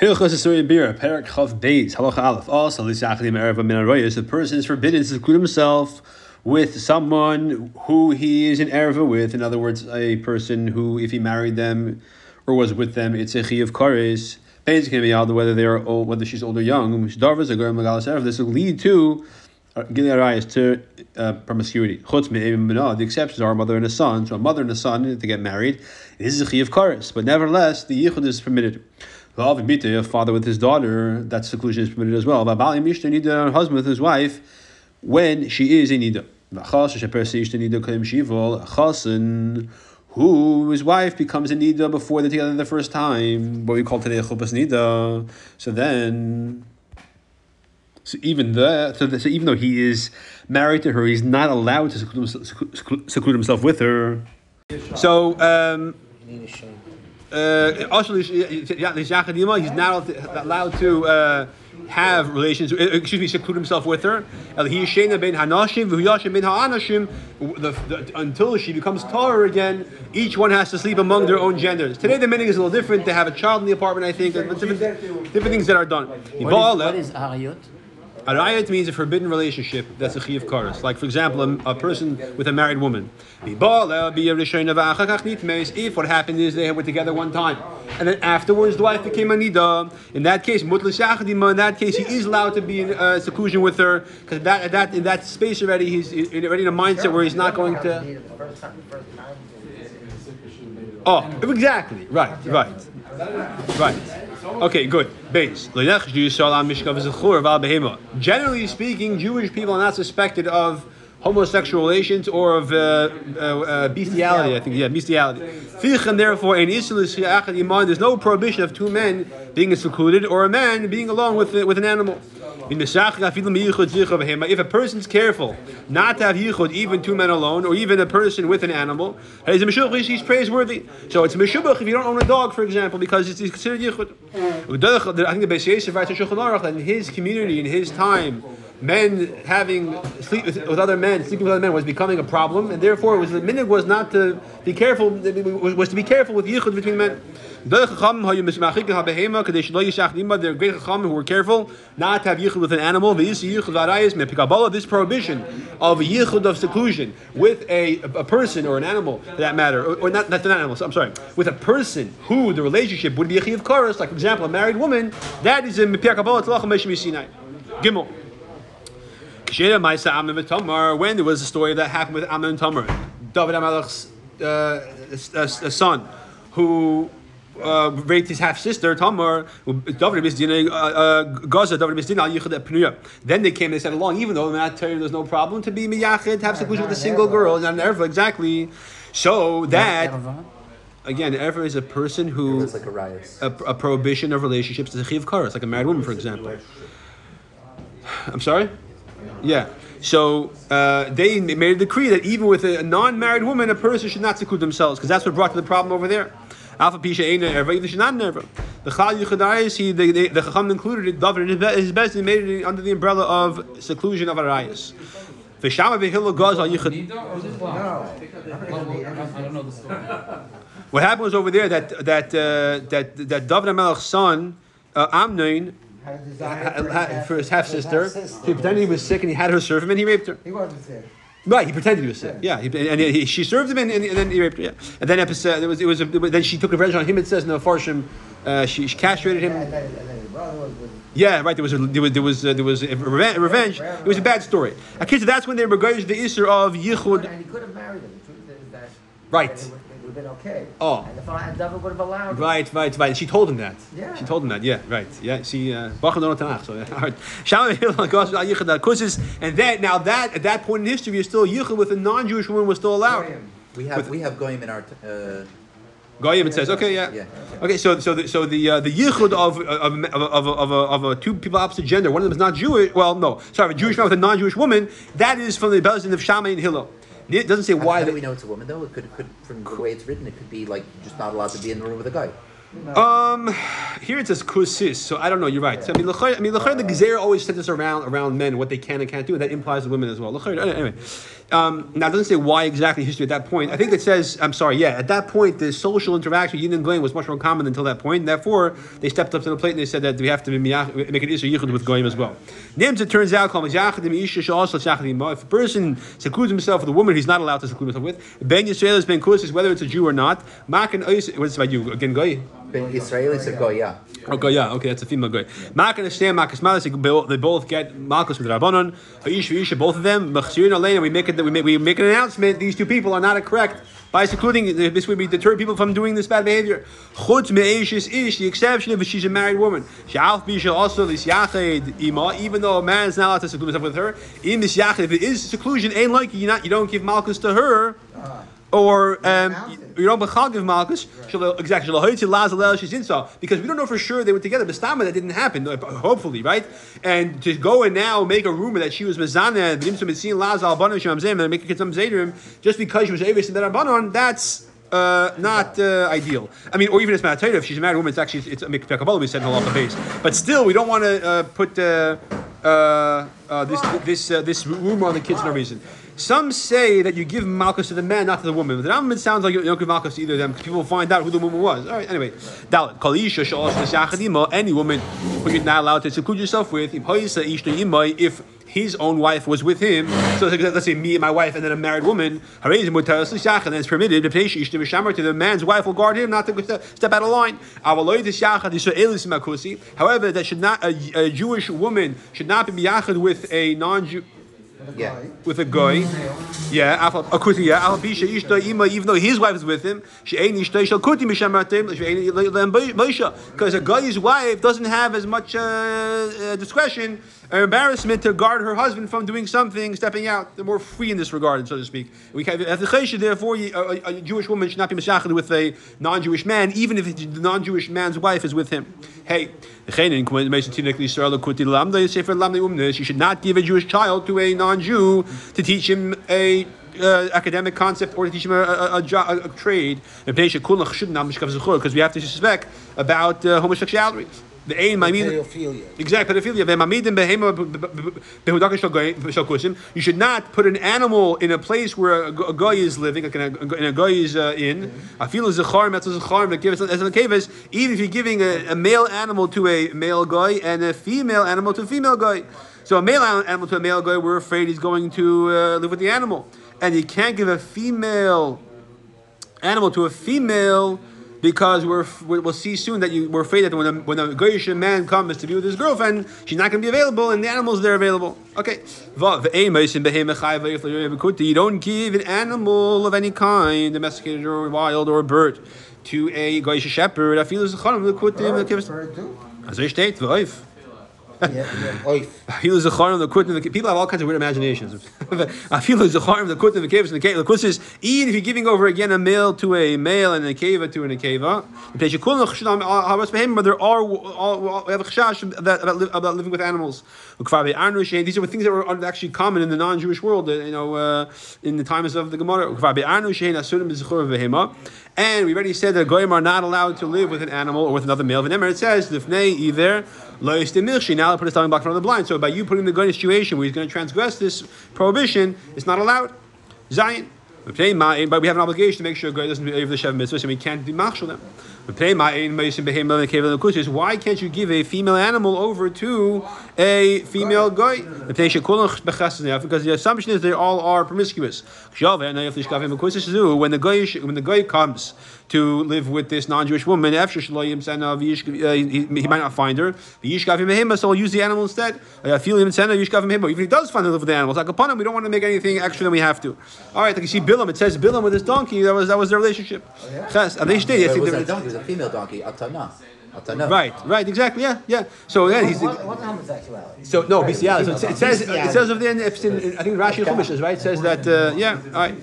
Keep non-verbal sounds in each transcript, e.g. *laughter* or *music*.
Hilchos Asuya Bira, Perak Chav Beis, Halacha Aleph. Also, Lisachadim Erev Min the person is forbidden to seclude himself with someone who he is in Ereva with. In other words, a person who, if he married them or was with them, it's a Chi of Kares. Pains can be out whether they are old, whether she's old or young. This will lead to uh, Gilead Arayas to uh, promiscuity. The exceptions are a mother and a son. So a mother and a son to get married. This is a Chi of Kares. But nevertheless, the Yichud is permitted. A father with his daughter, that seclusion is permitted as well. need a husband with his wife when she is in nida. Who his wife becomes a nida before they're together the first time, what we call today a chupas nida. So then, so even the so, even though he is married to her, he's not allowed to seclude, seclude himself with her. So. Um, uh, he's not allowed to uh, have relations, uh, excuse me, seclude himself with her. Until she becomes taller again, each one has to sleep among their own genders. Today the meaning is a little different. They have a child in the apartment, I think, different, different things that are done. What is, what is? Arayat means a forbidden relationship. That's a chiv karas. Like for example, a, a, person with a married woman. If what happened is they were together one time, and then afterwards the wife became a nida. In that case, in that case, he is allowed to be in uh, seclusion with her because that, that in that space already he's already in a mindset where he's not going to. Oh, exactly. Right. Right. Right. Okay, good. Base. Generally speaking, Jewish people are not suspected of homosexual relations or of uh, uh, uh, bestiality. I think, yeah, bestiality. Therefore, in there's no prohibition of two men being secluded or a man being alone with, with an animal. If a person's careful not to have yichud, even two men alone, or even a person with an animal, he's a he's praiseworthy. So it's meshubach if you don't own a dog, for example, because it's, considered yichud. I think the Beis Yosef writes that in his community, in his time, men having sleep with, with, other men, sleeping with other men was becoming a problem, and therefore it was the minhag was not to be careful, was to be careful with yichud between men. The great chacham who were careful not to have yichud with an animal. This prohibition of a yichud of seclusion with a, a person or an animal, for that matter, or, or not, not an animal. I'm sorry, with a person who the relationship would be a chiv karas, like for example a married woman. That is in Pirkei Kabbalah Sinai. Gimel. When there was a story that happened with Amnon Tamar, David Amalek's uh, son, who uh, raped his half sister Tamar. Uh, uh, Gaza Then they came and they said along, even though not there's no problem to be miyachid, to have seclusion with a single girl, not an erva exactly. So that. Again, ever is a person who like a, a, a, prohibition of relationships is a chiv karas, like a married woman, for example. I'm sorry. Yeah. So uh, they made a decree that even with a non-married woman, a person should not seclude themselves because that's what brought to the problem over there. Alpha Pisha Ein Erva, even not Erva. The Chal Yichadayis, he the the, the Chacham included it. David his best he made it under the umbrella of seclusion of Arayas. V'shama v'hilo goes al yichad. *laughs* What happened was over there that that uh, that that David Melech's son uh, Amnon for his half sister. He pretended he was sick and he had her serve him and he raped her. He wasn't sick. Right, he pretended he was sick. Yeah, he, and he, she served him, and, and, and, then he raped her. Yeah, and then episode, it was, it was, a, then she took revenge on him. It says in the Farshim, uh, she, she castrated him. Yeah, right. There was a, there was there was uh, there was a revenge. It was a bad story. Okay, so that's when they regarded the issue of yichud. And he could have married him. The truth is that right have been okay. Oh. And the and David would have allowed. Right, right, right. She told him that. Yeah. She told him that. Yeah, right. Yeah. She uh, Tanakh. So yeah. and then now that at that point in history, you're still yichud with a non-Jewish woman was still allowed. We have with, we have goyim in our. Uh, Goyim, it says, okay, yeah. yeah. Okay, so so the, so the uh, the yichud of of of of, of, of, of two people opposite gender, one of them is not Jewish. Well, no, sorry, a Jewish man with a non-Jewish woman. That is from the Bezin of Shammai and Hillel. It doesn't say why. How do we know it's a woman though? It could, could from the way it's written, it could be like just not allowed to be in the room with a guy. Um, here it says kusis, so I don't know. You're right. So, I mean, l'chayr, I mean, l'chayr, the gezer always centers around around men, what they can and can't do. and That implies the women as well. L'chayr, anyway, um, now it doesn't say why exactly history at that point. I think it says, I'm sorry, yeah, at that point the social interaction with yin and goyim was much more common until that point. And therefore, they stepped up to the plate and they said that we have to make an issue yichud with goyim as well. Names it turns out, if a person secludes himself with a woman he's not allowed to seclude himself with, ben Yisrael is ben kusis, whether it's a Jew or not. Makan ois- what's about you again, goy? Israelis a goya. Oh, okay, yeah, okay, that's a female guy. Malka and Stam, Malka Smalis, they both get Malkus with Rabbanon. Ish Isha, both of them. Machsirin Alena, we make it. We make, we make an announcement. These two people are not correct by secluding. Uh, this would be deter people from doing this bad behavior. Chutz me'eishis ish, the exception if she's a married woman. She'alf bisha also this yached ima, even though a man is not allowed to seclude himself with her. In this yached, if it is seclusion, ain't like you not you don't give Malkus to her. Ah. Or um, you don't bechal give malchus. Exactly. Because we don't know for sure they were together. But Stama that didn't happen. uh, Hopefully, right? And to go and now make a rumor that she was mezana and Dimsom Mitsin Lazal Bonushama Zim and make a kitzam zedrim just because she was avis and that rabbanon, that's. Uh, not uh, ideal. I mean, or even as Matatayra, if she's a married woman, it's actually it's a mikveh we said in halacha base. But still, we don't want to uh, put uh, uh, uh, this this uh, this rumor on the kids for no reason. Some say that you give malchus to the man, not to the woman. But the Rambam sounds like you don't give malchus to either of them because people will find out who the woman was. All right, anyway. Any woman who you're not allowed to seclude yourself with, if his own wife was with him, so let's say me and my wife and then a married woman, and then it's permitted, to the man's wife will guard him not to step out of line. However, that should not, a, a Jewish woman should not be miyachad with a non-Jew. Yeah. With a guy, yeah, afal akuti, yeah, al bisha ishta ima, even though his wife is with him, she ain't ishta shall kuti mishamatim, she ain't le'em because a guy's wife doesn't have as much uh, uh, discretion or embarrassment to guard her husband from doing something, stepping out. They're more free in this regard, so to speak. We can, therefore, a, a, Jewish woman should not be mashachad with a non-Jewish man, even if the non-Jewish man's wife is with him. Hey, you should not give a Jewish child to a non-Jew to teach him a uh, academic concept or to teach him a, a, a, a, trade. Because we have to suspect about uh, homosexuality. The aim, pedophilia. Exactly, pedophilia. You should not put an animal in a place where a, a guy is living, like in a, in a guy is uh, in. I feel a zachar, that's a zachar, as a cave even if you're giving a, a male animal to a male guy and a female animal to a female guy. So a male animal to a male guy, we're afraid he's going to uh, live with the animal. And you can't give a female animal to a female because we're we'll see soon that you we're afraid that when a, when a Goyish man comes to be with his girlfriend, she's not going to be available, and the animals they're available. Okay, you don't give an animal of any kind, domesticated or wild or bird, to a Goyish shepherd. I feel as a steht, I feel the charim the kutin. People have all kinds of weird imaginations. *laughs* I feel the the kutin the caves and the cave. The kutin is even if you're giving over again a male to a male and a keva to an akeva. But there are all, we have a chash about, about living with animals. These are things that were actually common in the non-Jewish world. You know, uh, in the times of the Gemara. And we already said that goyim are not allowed to live with an animal or with another male. It says either lo now put his tongue back from the blind. So by you putting the guy in a situation where he's going to transgress this prohibition, it's not allowed. Zion. But we have an obligation to make sure guy doesn't be over the Shev mitzvah, and we can't be machshel them. Why can't you give a female animal over to a female guy? Because the assumption is they all are promiscuous. When the guy when the guy comes to live with this non-Jewish woman, uh, he might not find her. So I'll use the animal instead. Even if he does find her live with the animals, like upon him, we don't want to make anything extra than we have to. All right, like you see Bilam, it says Bilam with his donkey. That was that was their relationship. Oh, yeah? Yes, and they stayed. It was a donkey. It was a female donkey. Atana. Right, right, exactly, yeah, yeah. So yeah, he's what, what homosexuality? So no, bestiality. So it, it says it says of the end. I think Rashi Chumash right. It says that uh, yeah, all right.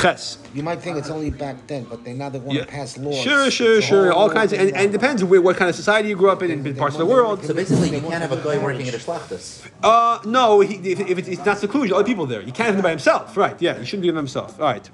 Ches. You might think it's only back then, but they now they want yeah. to pass laws. Sure, sure, sure. All kinds of, and, and it depends where, what kind of society you grew up in, in, in parts of the world. So basically, you can't have a guy working at a shlachtas. Uh, no, he, if, if it's, it's not seclusion, other people there. You can't have him by himself, right? Yeah, you shouldn't be him himself. All right.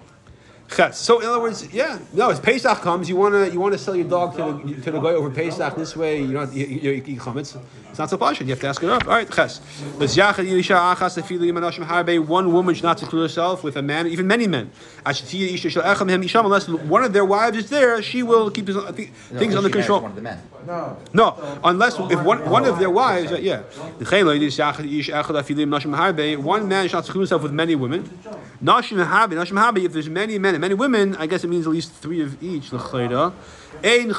Ches. So in other words, yeah, no. As Pesach comes, you wanna you wanna sell your dog to the to the guy over Pesach. This way, you don't you, you, you eat chametz. It's not so posh. You have to ask it up. All right, Ches. Let's yachad yisha achas tefilu yimanashim harbe. One woman should not seclude herself with a man, even many men. Ashtiya isha shel echem hem isham. Unless one of their wives is there, she will keep his, uh, th- No, things she under marries control. One of the men. No. No, unless if one, one of their wives, uh, yeah. One man shall seclude himself with many women. Nashim habi, nashim habi. If there's many men and many women, I guess it means at least three of each. l'chayda. Ein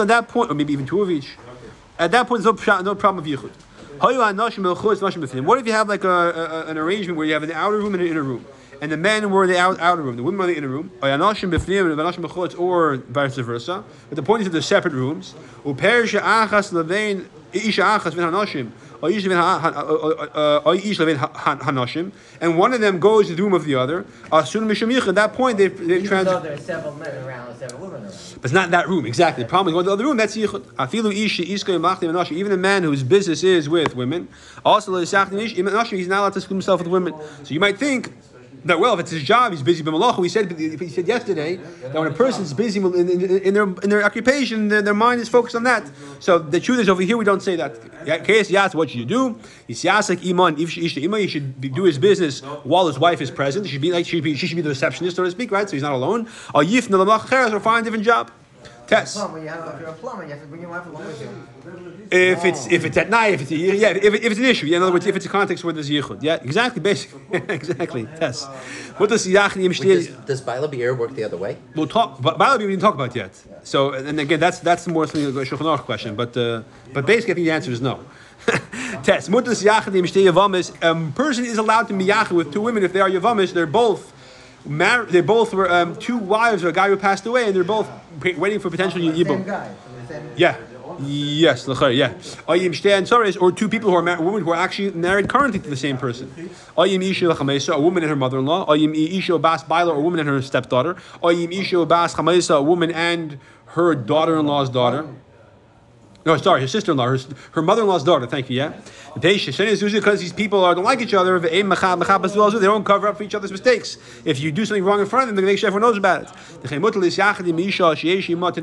At that point, or maybe even two of each. At that point, there's no, no problem of yichud. What if you have like a, a, an arrangement where you have an outer room and an inner room? And the men were in the out, outer room, the women were in the inner room, or vice versa. But the point is that they're separate rooms. And one of them goes to the room of the other. At that point, they they Even trans. though there are several men around several women around. But it's not that room exactly. The problem is going to the other room. That's yichud. Afilu ish iska yimachtim anashim. Even a man whose business is with women, also l'sachtim ish anashim. He's not allowed to seclude himself with women. So you might think. That well, if it's his job, he's busy b'malacha. We said we said yesterday that when a person's busy in, in, in their in their occupation, their, their mind is focused on that. So the truth is, over here we don't say that. Case yas, what should you do? Yisyasak iman if ishta ima, he should be, do his business while his wife is present. He should be like she should be, she should be the receptionist, so to speak, right? So he's not alone. Or yif or find a different job. Test. Plumber, you have, if you're a plumber, you have to bring your wife along with you. If it's if it's at night, if it's a, yeah, if, if it's an issue, yeah, in other words, if it's a context where there's yichud, yeah, exactly, basically, *laughs* exactly. Yes. What does yachnim Wait, does, does Baila Be'er work the other way? We'll talk, but by the we didn't talk about yet. So, and again, that's that's the more thing of the Shulchan Aruch question. But uh, but basically, I think the answer is no. *laughs* Test. Mutas yachadim shtei yavamis. A person is allowed to miyachid with two women if they are yavamis. They're both. Mar- they both were um, two wives of a guy who passed away, and they're both waiting for potential yibum. Yeah. Yes, yeah. Ayim shtei ansaris, or two people who are married, women who are actually married currently to the same person. Ayim isha l'chamesa, a woman and her mother-in-law. Ayim isha bas baila, a woman and her stepdaughter. Ayim isha bas chamesa, a woman and her daughter-in-law's daughter. No, sorry, her sister-in-law, her, her mother-in-law's daughter. Thank you. Yeah, is usually because these people are, don't like each other. Eh, they don't cover up for each other's mistakes. If you do something wrong in front of them, they make sure everyone knows about it.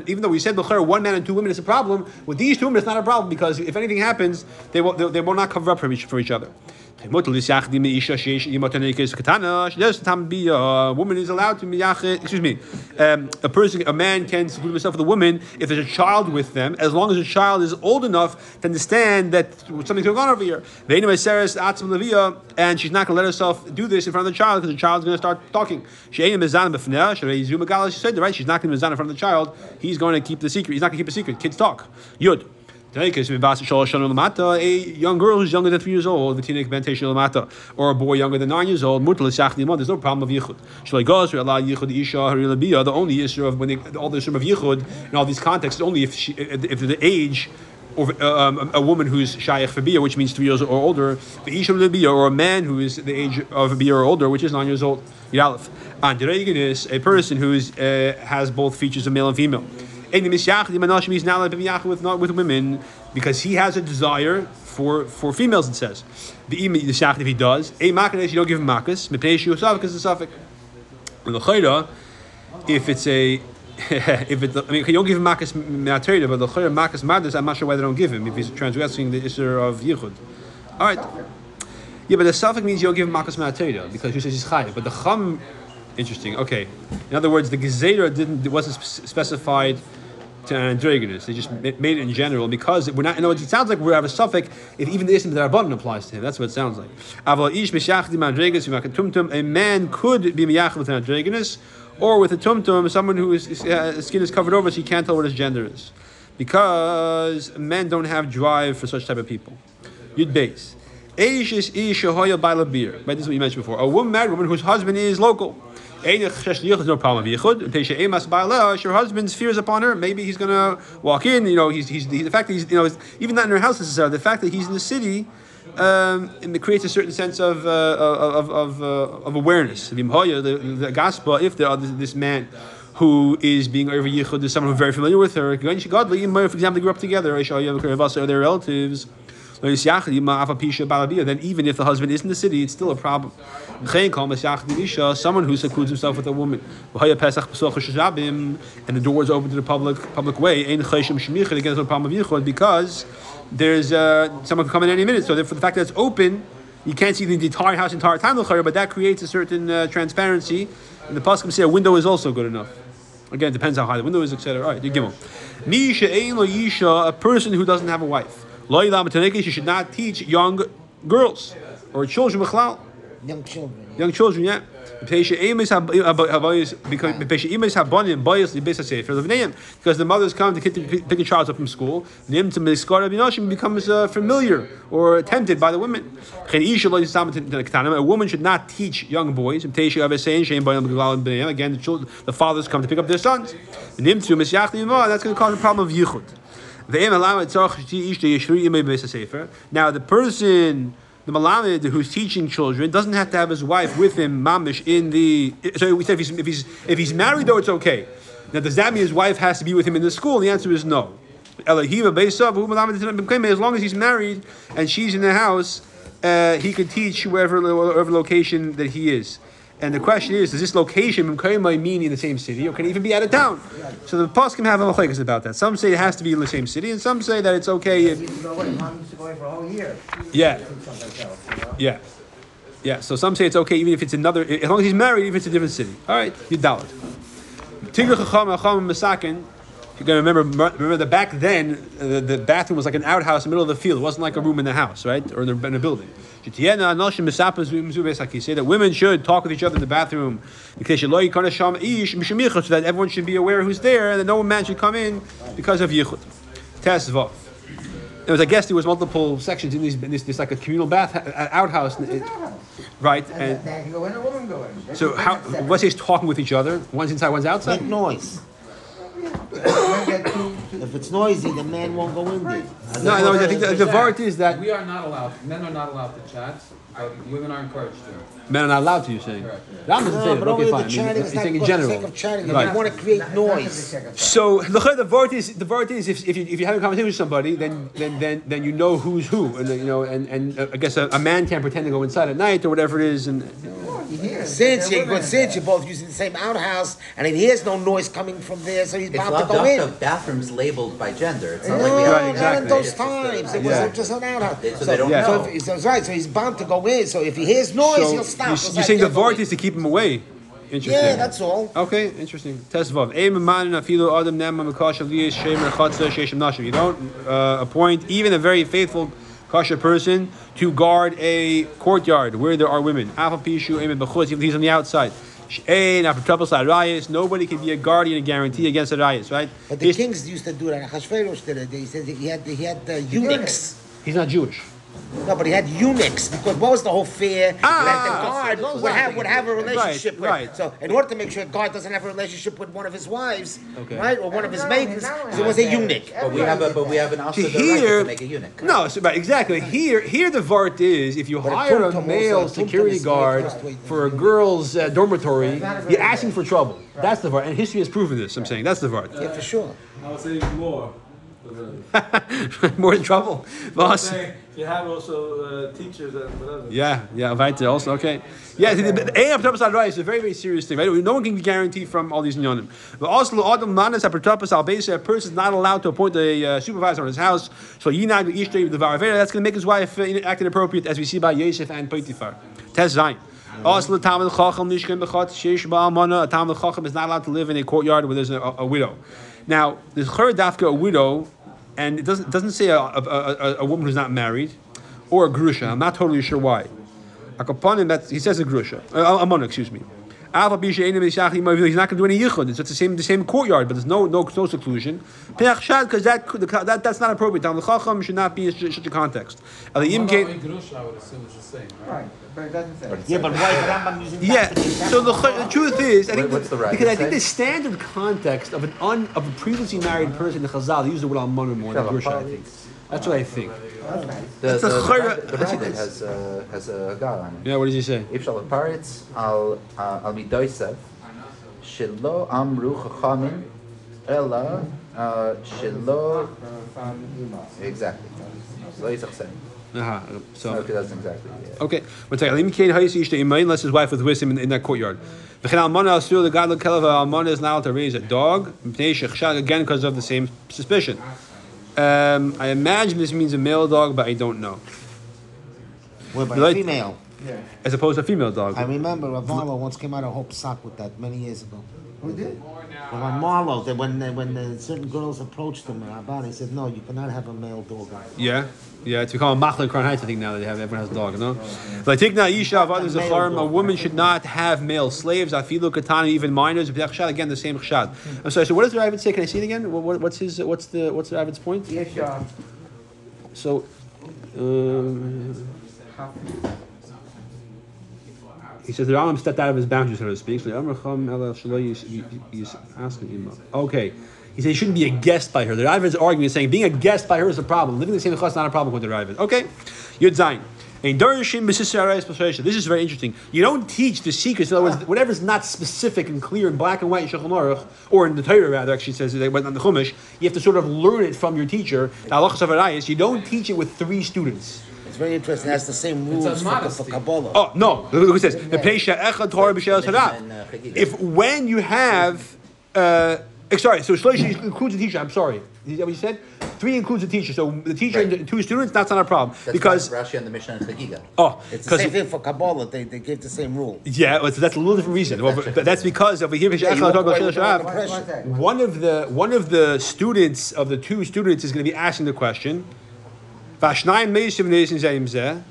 Even though we said one man and two women is a problem, with these two women it's not a problem because if anything happens, they will they, they will not cover up for each for each other. Does be a woman is allowed to miyachid. Excuse me, um, a person, a man can seclude himself with a woman if there's a child with them, as long as the child is old enough to understand that something's going on over here. And she's not going to let herself do this in front of the child because the child's going to start talking. Right? She's not going to be in front of the child. He's going to keep the secret. He's not going to keep a secret. Kids talk. Yud. A young girl who's younger than three years old, or a boy younger than nine years old, there's no problem of yichud. The only issue of when they, all the issue of yichud in all these contexts, only if she, if the age or um, a woman who's shayach for which means three years or older, or a man who is the age of bia or older, which is nine years old. Yalef. And is a person who is, uh, has both features of male and female. He's not allowed with not with women because he has a desire for for females. It says the if he does a makas you don't give him makas because a suffix. If it's a *laughs* if it, I mean, you don't give him makas me'atayda, but the chayra makas madras, I'm not sure why they don't give him if he's transgressing the issur of yichud. All right, yeah, but the suffix means you don't give him makas me'atayda because he says he's chayiv. But the chum, interesting. Okay, in other words, the gezerah didn't it wasn't specified to androgynous. They just made it in general because we're not. You know, it sounds like we have a suffix if even the ism that abundant applies to him. That's what it sounds like. A man could be miyach with an androgynous, or with a tumtum, someone whose uh, skin is covered over, so he can't tell what his gender is, because men don't have drive for such type of people. Yud base. Right, this is what you mentioned before. A woman, married woman whose husband is local. Your husband's fears upon her. Maybe he's gonna walk in. You know, he's, he's the fact that he's you know even not in her house necessarily. The fact that he's in the city. Um, it creates a certain sense of uh, of of, uh, of awareness. The, the gospel, if there are this, this man who is being over yichud is someone who's very familiar with her. For example, they grew up together. Or their relatives. Then even if the husband is in the city, it's still a problem. Someone who secludes himself with a woman, and the door is open to the public public way, because there's uh, someone can come in any minute. So therefore, the fact that it's open, you can't see the entire house entire time, but that creates a certain uh, transparency. And the pasuk say a window is also good enough. Again, it depends how high the window is, etc. All right, you give him. A person who doesn't have a wife. You should not teach young girls or children. Young children. Young children, yeah. Because the mothers come to pick the child up from school, She becomes uh, familiar or tempted by the women. A woman should not teach young boys. Again, the, children, the fathers come to pick up their sons. That's going to cause a problem of yichud. Now, the person the Malamed who's teaching children doesn't have to have his wife with him, mamish, in the. So we said if he's, if he's, if he's married, though, it's okay. Now, does that mean his wife has to be with him in the school? The answer is no. As long as he's married and she's in the house, uh, he can teach wherever, wherever location that he is. And the question is, does this location mean in the same city, or can it even be out of town? So the can have a machlekes about that. Some say it has to be in the same city, and some say that it's okay if. Yeah. Yeah. Yeah. So some say it's okay even if it's another, as long as he's married, even if it's a different city. All right, you doubt masakin. You're gonna remember. Remember that back then, uh, the, the bathroom was like an outhouse in the middle of the field. It wasn't like a room in the house, right, or in a, in a building. Say that women should talk with each other in the bathroom because so that everyone should be aware who's there and that no man should come in because of yichud. Tesvav. There was, I guess, there was multiple sections in, these, in this, this like a communal bath uh, outhouse, it, right? And, so how? What's he talking with each other? One's inside, one's outside. Make noise. If it's noisy, the man won't go in there. No, no, I think the, the vart is that we are not allowed. Men are not allowed to chat. But women are encouraged to. Men are not allowed to. You're saying. Correct. Ram doesn't No, say that. but Okay, only fine. the chatting He's is not saying in for the general. sake of chatting. Right. You want to create noise. So the the vart is the vart is if, if you if you have a conversation with somebody, then then then then you know who's who, and you know, and and uh, I guess a, a man can't pretend to go inside at night or whatever it is, and Since you, but since you're both using the same outhouse, and he hears no noise coming from there, so he's It's bound to go in. dafka bathrooms labeled by gender. It's not No, like we have. not exactly. in those It's times. It Yeah. was just an outhouse. So they don't Yeah. So, if, so, right, so he's bound to go in. So if he hears noise, so he'll stop. you, It's you're like, saying the he'll go vart in. is to keep him away. Interesting. Yeah, that's all. Okay, interesting. Test vav. You don't uh, appoint even a very faithful kosher person to guard a courtyard where there are women. Even he's on the outside. Nobody can be a guardian and guarantee against a rayas, right? But the He's- kings used to do that. He said he had he had uh, eunuchs. He's not Jewish. No, but he had eunuchs because what was the whole fear Ah, that the guard those would have would have a relationship Right, with. right. So in order to make sure a guard doesn't have a relationship with one of his wives, Okay. right, or one of his No, maidens, no, so it was a eunuch. But we have a but we have an See, also the here, right to make a eunuch. no, so, right, exactly. Here, here the vart is if you But a hire a tumtum male also, security guard very close to it. for a girl's uh, dormitory, not you're asking for trouble. That's the vart, and history has proven this. I'm saying that's the vart. Yeah, for sure. I would say more. *laughs* More in trouble. Boss. You have also uh, teachers and whatever. Yeah, yeah, weiter also, okay. Yeah, the- the- the A apotropos al is a very, very serious thing, right? No one can be guaranteed from all these nyonim. But also, Adam manas apotropos al a person is not allowed to appoint a uh, supervisor on his house. So yinag ishtay the varavera, that's going to make his wife uh, act inappropriate, as we see by Yosef and Potiphar. Test Zayin. Also, the Talmud Chacham Nishkin Bechat Sheish Ba'almana. A Talmud Chacham is not allowed to live in a courtyard where there's a, a, a widow. Now, there's Chur Dafka, a widow, and it doesn't doesn't say a, a, a, a woman who's not married or a grusha. I'm not totally sure why. A Akapanim, that he says a grusha, uh, a mona, excuse me. Alpha Bisha Einim Yishach He's not going to do any yichud. It's the same the same courtyard, but there's no no no seclusion. Peach because that, that that's not appropriate. Talmud Chacham should not be in such such a context. Well, Gate- no, in Grusha, I would assume it's the same, right? Right, but it doesn't say. Yeah, but why is Rambam using? Yeah. So the, the truth is, I think Wait, what's the because I think the standard context of an un, of a previously married person in the Chazal, they use the word almana more than Shalom. grusha. I think that's what I think. The, That's the, a chayra. The, the *laughs* has uh, has a guy on it. Yeah, what did he say? If Ifshal paritz al al uh, midoisev shelo amru chachamim ella uh, shelo. Exactly. Lo yitzachsen. Uh-huh. So no, that's exactly. Yeah. Okay. One second. Unless his wife was with him in, in that courtyard. The guy is now to raise a dog. Again, because of the same suspicion. Um, I imagine this means a male dog, but I don't know. What about Like- a female? As opposed to a female dog. I remember Ravalo once came out of Hope Sock with that many years ago. Who did? Well, on Marlowe, that when when uh, certain girls approached him about it, he said, "No, you cannot have a male dog." Yeah, yeah. It's become a machler Crown Heights. I think now that they have everyone has a dog. No, like take now isha of others Male zacharim. A woman should not have male slaves. Afilu katana, even minors. B'chshad, Again, the same chshad. I'm sorry. So what does the Ravid say? Can I see it again? What, what- what's his? What's the? What's the Ravid's point? Yes, uh, So. Um, he says the Rambam stepped out of his boundaries, so to speak. Okay. He said he shouldn't be a guest by her. The Ravid is arguing, saying being a guest by her is a problem. Living in the same house is not a problem with the Ravid. Okay. Yud Zayin. This is very interesting. You don't teach the secrets. In other words, whatever is not specific and clear in black and white in Shulchan Aruch, or in the Torah rather, actually says it went on the Chumash. You have to sort of learn it from your teacher. You don't teach it with three students. It's very interesting. It has the same rules for, modesty. for Kabbalah. Oh no! Look what it says. The Pesha Echad Torah B'Shel Sarah. And, uh, Chagiga. If when you have, uh, eh, sorry, so Shlosh includes a teacher. I'm sorry. Is that what you said? Three includes a teacher. So the teacher and the two students, that's not a problem That's because why Rashi and the Mishnah and Chagiga. oh, It's the same thing for Kabbalah. They, they give the same rule. yeah, well, that's a little different reason. Well, but that's because over here, Pesha Yeah, you Echad walk Torah away B'Shel with the Sarah, wrong what's that? one of the one of the students of the two students is going to be asking the question. Vashnayim Meisiv Neisin Zayim Zeh.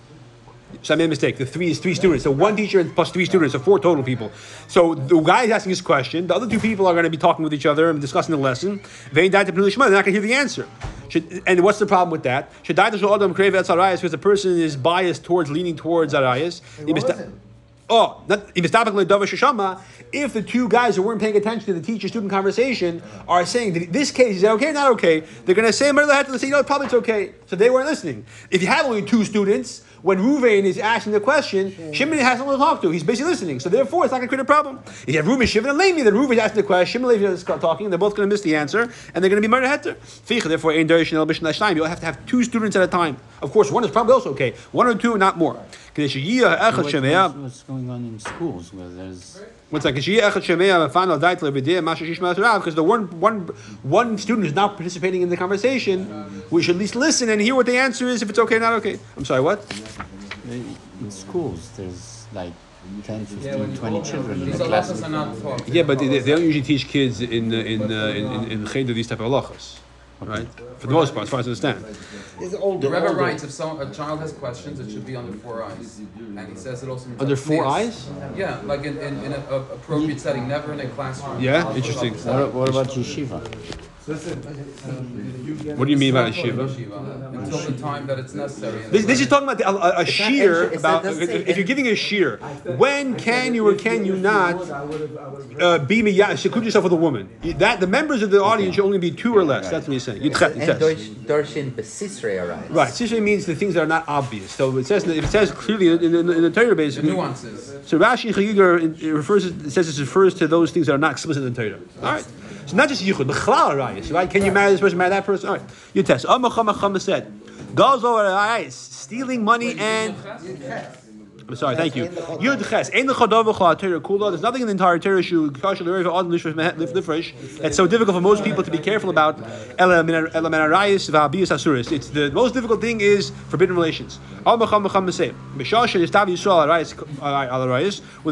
So I made a mistake. The three is three students. So one teacher plus three students, so four total people. So the guy is asking his question. The other two people are going to be talking with each other and discussing the lesson. Vein died to They're not going to hear the answer. Should, and what's the problem with that? Should die to Adam crave Arayas because the person is biased towards leaning towards Arayas. Oh, if if the two guys who weren't paying attention to the teacher-student conversation are saying that this case is that okay, not okay, they're going to say, they have to say, you know, probably it's okay. So they weren't listening. If you have only two students, when Ruvain is asking the question, Shimon has someone to talk to. He's basically listening. So therefore, it's not going to create a problem. If you have Ruvain, Shimon, and Levi, then Ruvain is asking the question, Shimon and Levi is talking, they're both going to miss the answer, and they're going to be murder heter. Ficha, therefore, in derish and elbish nashnaim. You'll have to have two students at a time. Of course, one is probably also okay. One or two, not more. Kedei sheyiyah echad What- shemeah. What's going on in schools where there's What's like because the one one one student is not participating in the conversation, we should at least listen and hear what the answer is if it's okay or not okay. I'm sorry, what? in schools there's like 10, 15, Yeah, 20 children in These the class. halachas are not taught. Yeah, but they, they don't usually teach kids in uh, in uh, in in, in cheder these type of halachas, right? For the most part, as far as I understand. It's older. The Rebbe older. writes if some, a child has questions, it should be under four eyes. And he says it also Under four Tzadnius. eyes? Yeah, like in, in, in an appropriate setting, never in a classroom. Yeah, interesting. What, what about yeshiva? What do you mean by a not called yeshiva? Until the time that it's necessary. This, this is talking about the, a, a shear about not- if you're giving a shear. When can you or can you not uh, be miyah seclude yourself with a woman? That the members of the audience should only be two or less. That's what he's saying. Yudchet, it And says. Dorshin Besisre arise. Right, Sishay means the things that are not obvious. So it says if it says clearly in, in, in the Torah The nuances. So Rashi Chagigar it refers it says this refers to those things that are not explicit in the Torah. All right. So not just yichud, but chalal right? Can you marry this person, marry that person? All right. You test. Amacham Acham said, goes over rayis, stealing money and. I'm sorry, thank you. Yud Ches. Kula. There's nothing in the entire Torah shu that's so difficult for most people to be careful about. It's the most difficult thing is forbidden relations. When the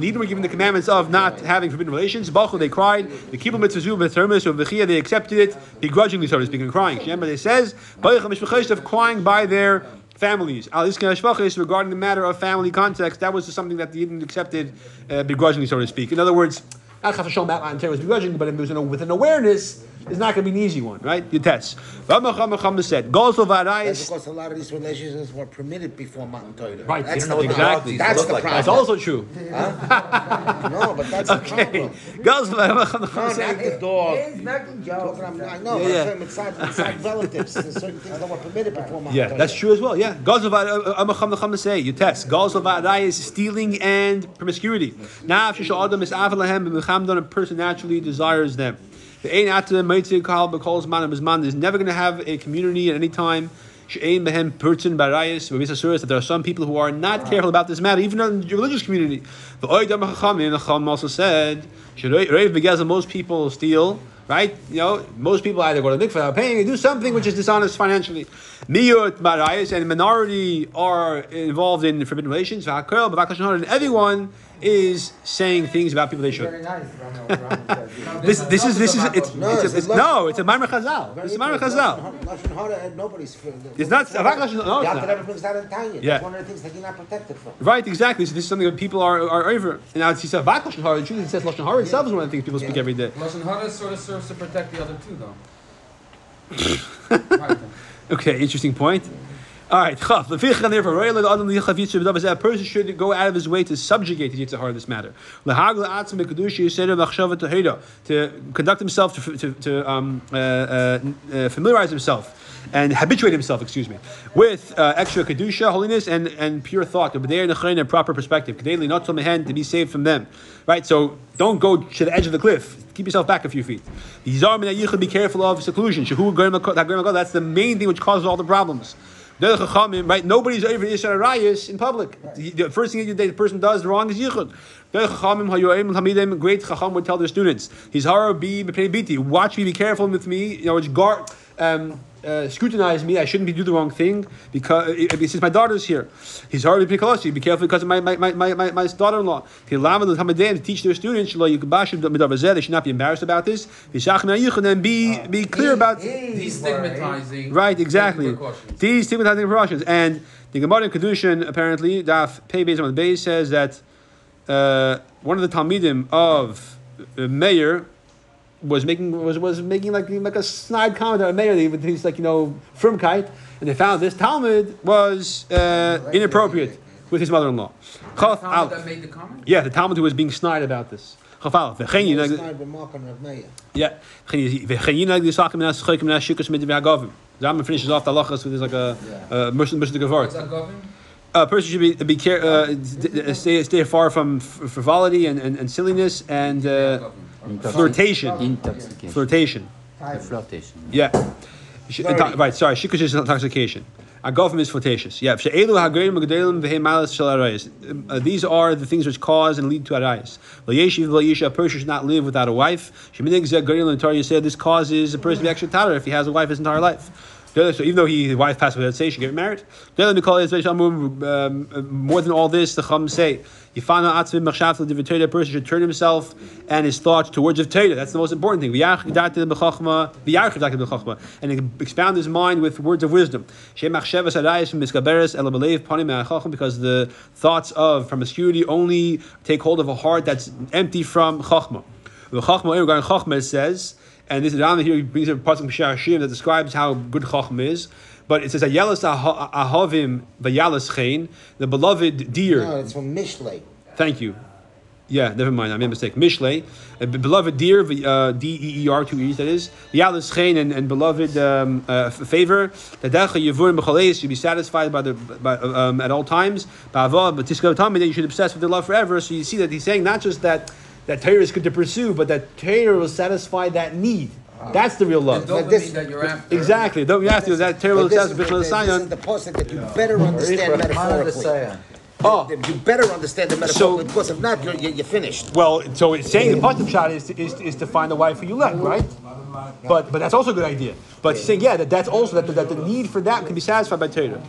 Edom were given the commandments of not having forbidden relations, bachu they cried. The kibbutz mitzvah they accepted it begrudgingly, so to speak, and crying. Remember, it says crying by their families. Regarding the matter of family context, that was something that the Yidden accepted uh, begrudgingly, so to speak. In other words, not show them outline terms begrudgingly, but it was with an awareness, it's not going to be an easy one, right? You test. V'amacham said, Gosel That's v'arayis. because a lot of these relationships were permitted before Matan Torah. Right, That's the don't know what problem. exactly. That's look the like. problem. That's also true. No, but that's the Okay. problem. Gosel No, v'amacham not the said. dog. He's making jokes. Talking I know, Yeah, yeah. I'm saying inside, inside relatives, there's certain things that were permitted before Matan Yeah, that's true as well. Yeah, Gosel v'amacham say you test. Gosel v'arayis stealing and promiscuity. Now, if shishal adam is avalahem b'mechamdon, a person naturally desires them. The Ein Ata Meitzig Kahal B'Kol Zman B'Zman is never going to have a community at any time. She'ein Behem Purtzin Barayis V'Vis that there are some people who are not careful about this matter, even in the religious community. The Oidam Chachamim, the Chacham also said, Reiv Begezel, most people steal, right? You know, most people either go to the mikveh without paying, or do something which is dishonest financially. Miyut Barayis and minority are involved in forbidden relations. And everyone is saying things about people they should. Very nice. Rambam- Rambam says. *laughs* This, this is this is it's, No, it's, it's a, it's a no it's a Maimer Chazal. It's a Maimer Chazal. Lashon hara, nobody's. It's not- Avak Lashon- no, it's Yalta not. never brings that in Tanya. Yeah. That's one of the things that you're not protected from. Right, exactly. So this is something that people are, are over. And now he said Vak Lashon Hara. The truth is, it says Lashon Hara itself is one of the things people speak every day. Lashon Hara sort of serves to protect the other two, though. *laughs* Okay, interesting point. All right, *laughs* a person should go out of his way to subjugate the Yitzhak in this matter. To conduct himself, to, to, to um, uh, uh, uh, familiarize himself and habituate himself, excuse me, with uh, extra Kedusha, holiness, and, and pure thought, and proper perspective, to be saved from them. Right, so don't go to the edge of the cliff. Keep yourself back a few feet. Be careful of seclusion. That That's the main thing which causes all the problems. Right, nobody's over Yisrael Rayas in public. The, first thing the person does wrong is yichud. Great Chacham would tell their students, "His hara be. Watch me, be careful with me. You know, guard." Um, uh, scrutinize me. I shouldn't be do the wrong thing because uh, since my daughter's here. He's already pretty close to you. Be careful because of my my, my, my, my, my daughter-in-law. To teach their students. They should not be embarrassed about this. And be be clear about Destigmatizing. Right, exactly. taking precautions. These stigmatizing precautions. And the Gemara in Kedushin, apparently, Daf Pei Beis on the base says that uh, one of the Talmidim of uh, Meir was making was, was making like like a snide comment on Meir. He he's like you know firmkeit, and they found this Talmud was uh, inappropriate with his mother-in-law. Chaf Talmud made the comment? Yeah, the Talmud who was being snide about this. Chaf Aleph. V'chein It's yinag- not remark on Rav Meir. yeah. V'chein yinag l'sachim nas choikim nas shukas mitzvah hagavim. Zalman finishes off the halachas with this like a mission mission to What's Gevart. that govern? A person should be be care, uh, stay stay far from frivolity and, and, and silliness and uh, flirtation. Intoxication. Flirtation. The flirtation. Yeah. Sh- into- right. Sorry. Shikush is intoxication. Agofim is flirtatious. Yeah. She'elu hagerim gedolim v'hei malas shel arayis. Uh, These are the things which cause and lead to arayis. V'yeshiv v'yisha, a person should not live without a wife. Sheminig zeh gerim l'tar said this causes a person to be extra taller if he has a wife his entire life. So even though he, his wife passed away, let's say she get married. Um, more than all this. The Chum say, "Yifana atzvim machshav. A person should turn himself and his thoughts towards of Torah. That's the most important thing. And expound his mind with words of wisdom. Because the thoughts of promiscuity only take hold of a heart that's empty from chachma. The chachma, regarding chachma, says. And this is down here he brings up pasuk B'Shar Hashim that describes how good Chacham is. But it says Ayelas ah- Ahavim Vayalas Chain, the beloved deer. No, it's from Mishlei. Thank you. Yeah, never mind. I made a mistake. Mishlei, a beloved deer, uh, D E E R, two E's, that is. Yalis Chain and, and beloved um, uh, favor. That Dacha Yavurim B'Chaleis should be satisfied by the by, um, at all times. Ba'ava, But Tiskov Tami, that you should obsess with their love forever. So you see that he's saying not just that that Torah is good to pursue, but that Torah will satisfy that need. Ah. That's the real love. dopamine this- that you're after. Exactly. Don't you have to? That Torah will But this, is satisfy the, the this is the pasuk that you better understand metaphorically. Oh. You better understand the metaphorically because if not, you're, you're, you're finished. Well, so it's saying the positive shot is to, is, is to find the wife who you like, right? But but that's also a good idea. But saying yeah, that that's also that, that the need for that can be satisfied by Torah.